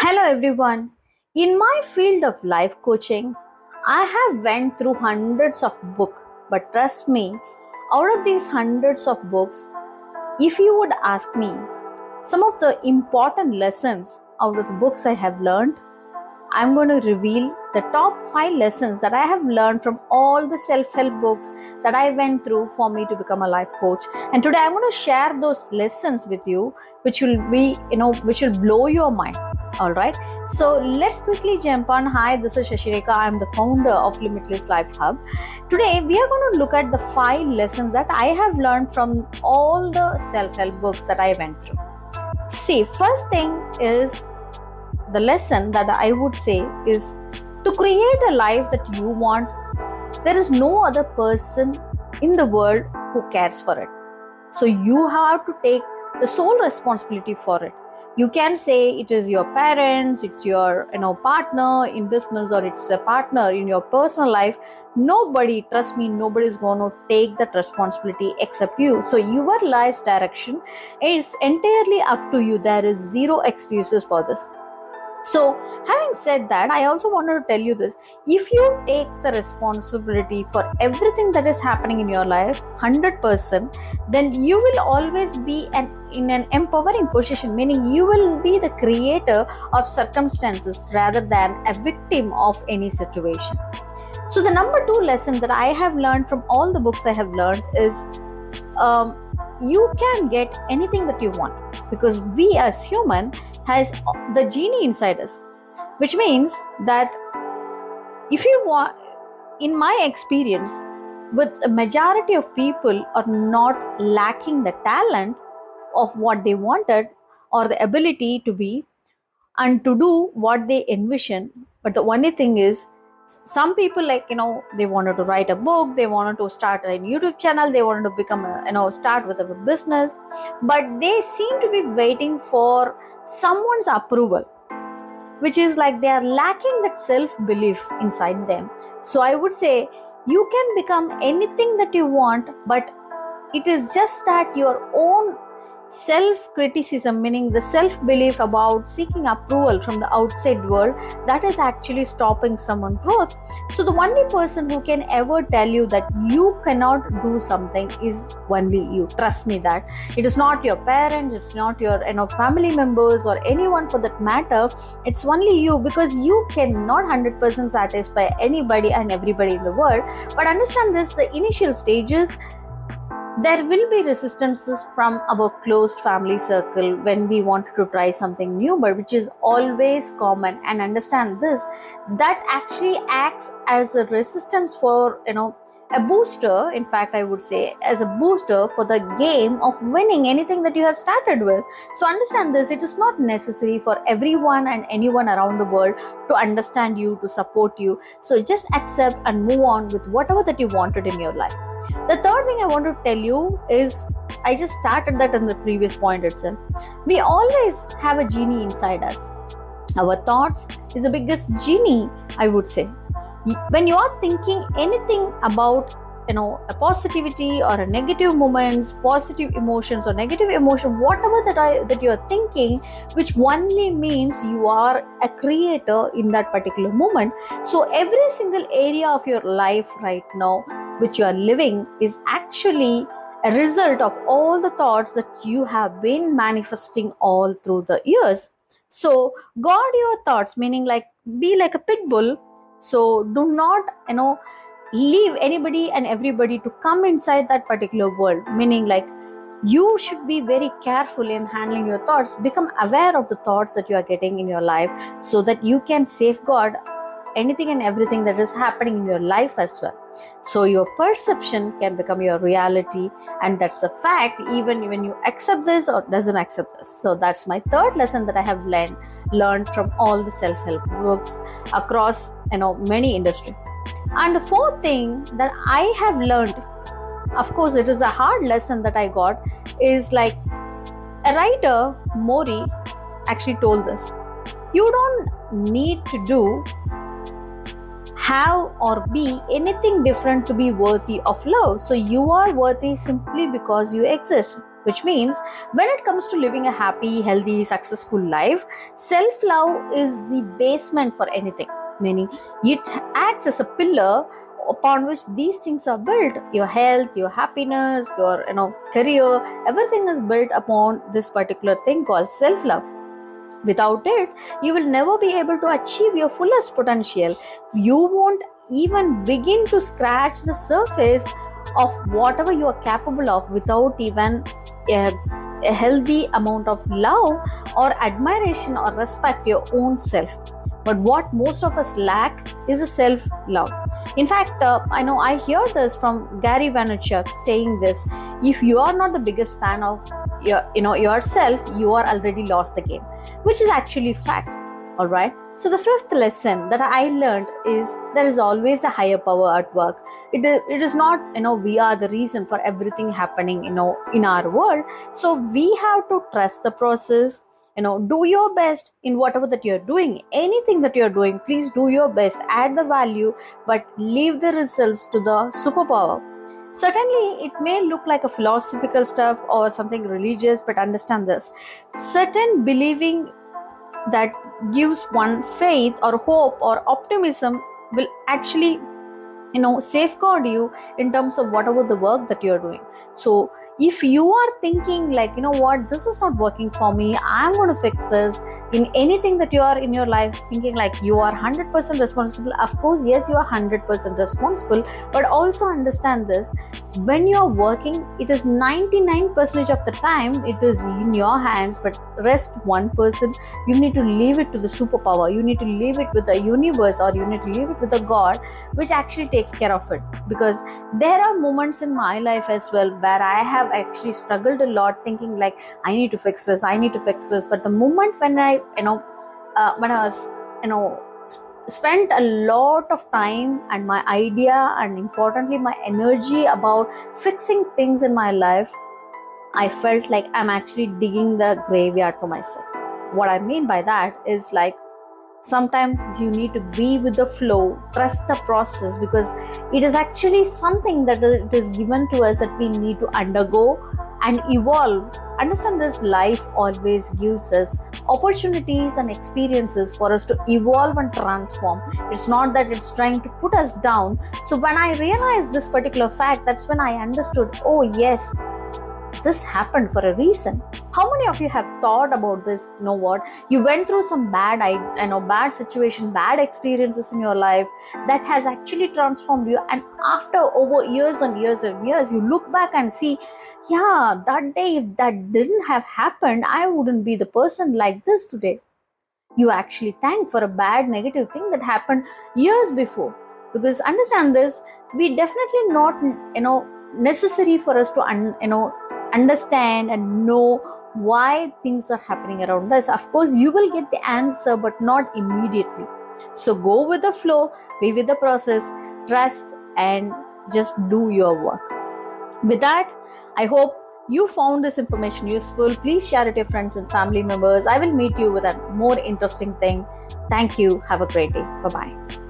Hello everyone. In my field of life coaching, I have went through hundreds of books, but trust me, out of these hundreds of books, if you would ask me some of the important lessons out of the books I have learned, I'm going to reveal the top 5 lessons that I have learned from all the self-help books that I went through for me to become a life coach. And today I'm going to share those lessons with you which will be, you know, which will blow your mind all right. So let's quickly jump on. Hi this is Sasirekha. I'm the founder of limitless life hub. Today we are going to look at the five lessons that i have learned from all the self-help books that i went through. See first thing is the lesson that i would say is to create a life that you want there is no other person in the world who cares for it. So you have to take the sole responsibility for it you can say it is your parents it's your you know partner in business or it's a partner in your personal life. Nobody trust me nobody is going to take that responsibility except you. So your life's direction is entirely up to you. There is zero excuses for this so, having said that, I also wanted to tell you this if you take the responsibility for everything that is happening in your life 100%, then you will always be an, in an empowering position, meaning you will be the creator of circumstances rather than a victim of any situation. So, the number two lesson that I have learned from all the books I have learned is um, you can get anything that you want because we as human has the genie inside us which means that if you want in my experience with a majority of people are not lacking the talent of what they wanted or the ability to be and to do what they envision. But the only thing is some people like you know they wanted to write a book they wanted to start a youtube channel they wanted to become a you know start with a business but they seem to be waiting for someone's approval which is like they are lacking that self belief inside them. So i would say you can become anything that you want but it is just that your own self criticism meaning the self belief about seeking approval from the outside world that is actually stopping someone's growth. So the only person who can ever tell you that you cannot do something is only you. Trust me that. It is not your parents it's not your you know family members or anyone for that matter. It's only you because you cannot 100% satisfy anybody and everybody in the world. But understand this the initial stages there will be resistances from our closed family circle when we want to try something new but which is always common. And understand this that actually acts as a resistance for you know a booster in fact i would say as a booster for the game of winning anything that you have started with. So understand this it is not necessary for everyone and anyone around the world to understand you to support you. So just accept and move on with whatever that you wanted in your life the third thing I want to tell you is I just started that in the previous point itself. We always have a genie inside us. Our thoughts is the biggest genie, I would say. When you are thinking anything about you know a positivity or a negative moments positive emotions or negative emotion whatever that i that you are thinking which only means you are a creator in that particular moment so every single area of your life right now which you are living is actually a result of all the thoughts that you have been manifesting all through the years. So, guard your thoughts, meaning like be like a pit bull. So, do not, you know, leave anybody and everybody to come inside that particular world, meaning like you should be very careful in handling your thoughts become aware of the thoughts that you are getting in your life so that you can safeguard anything and everything that is happening in your life as well. So your perception can become your reality, and that's a fact even when you accept this or doesn't accept this. So that's my third lesson that I have learned learned from all the self-help books across you know many industry. And the fourth thing that I have learned, of course, it is a hard lesson that I got, is like a writer, Mori, actually told this. You don't need to do have or be anything different to be worthy of love. So you are worthy simply because you exist. which means when it comes to living a happy, healthy, successful life, self love is the basement for anything. Meaning, it acts as a pillar upon which these things are built your health your happiness your you know career everything is built upon this particular thing called self love without it you will never be able to achieve your fullest potential. You won't even begin to scratch the surface of whatever you are capable of without even a, a healthy amount of love or admiration or respect your own self. But what most of us lack is a self love in fact uh, i know i hear this from gary vaynerchuk saying this if you are not the biggest fan of your, you know yourself you are already lost the game which is actually fact all right so, the fifth lesson that I learned is there is always a higher power at work. It is, it is not, you know, we are the reason for everything happening, you know, in our world. So, we have to trust the process, you know, do your best in whatever that you're doing. Anything that you're doing, please do your best, add the value, but leave the results to the superpower. Certainly, it may look like a philosophical stuff or something religious, but understand this certain believing that gives one faith or hope or optimism will actually you know safeguard you in terms of whatever the work that you're doing so if you are thinking like you know what this is not working for me i'm going to fix this in anything that you are in your life thinking like you are 100% responsible of course yes you are 100% responsible but also understand this when you're working it is 99% of the time it is in your hands but rest 1% person, you need to leave it to the superpower you need to leave it with the universe or you need to leave it with the god which actually takes care of it. Because there are moments in my life as well where i have have actually struggled a lot thinking like i need to fix this i need to fix this. But the moment when i you know uh, when i was you know spent a lot of time and my idea and importantly my energy about fixing things in my life i felt like i'm actually digging the graveyard for myself. What i mean by that is like sometimes you need to be with the flow trust the process because it is actually something that is given to us that we need to undergo and evolve. Understand this life always gives us opportunities and experiences for us to evolve and transform. It's not that it's trying to put us down. So when i realized this particular fact that's when i understood oh yes this happened for a reason. How many of you have thought about this? You know what? You went through some bad i you know bad situation bad experiences in your life that has actually transformed you. And after over years and years and years you look back and see yeah that day if that didn't have happened i wouldn't be the person like this today. You actually thank for a bad negative thing that happened years before. Because understand this we definitely not you know necessary for us to un, you know understand and know why things are happening around us. Of course, you will get the answer, but not immediately. So go with the flow, be with the process, trust, and just do your work. With that, I hope you found this information useful. Please share it with your friends and family members. I will meet you with a more interesting thing. Thank you. Have a great day. Bye bye.